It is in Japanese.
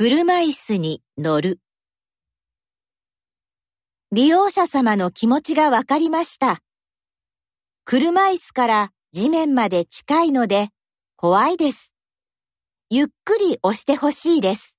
車椅子に乗る。利用者様の気持ちがわかりました。車椅子から地面まで近いので怖いです。ゆっくり押してほしいです。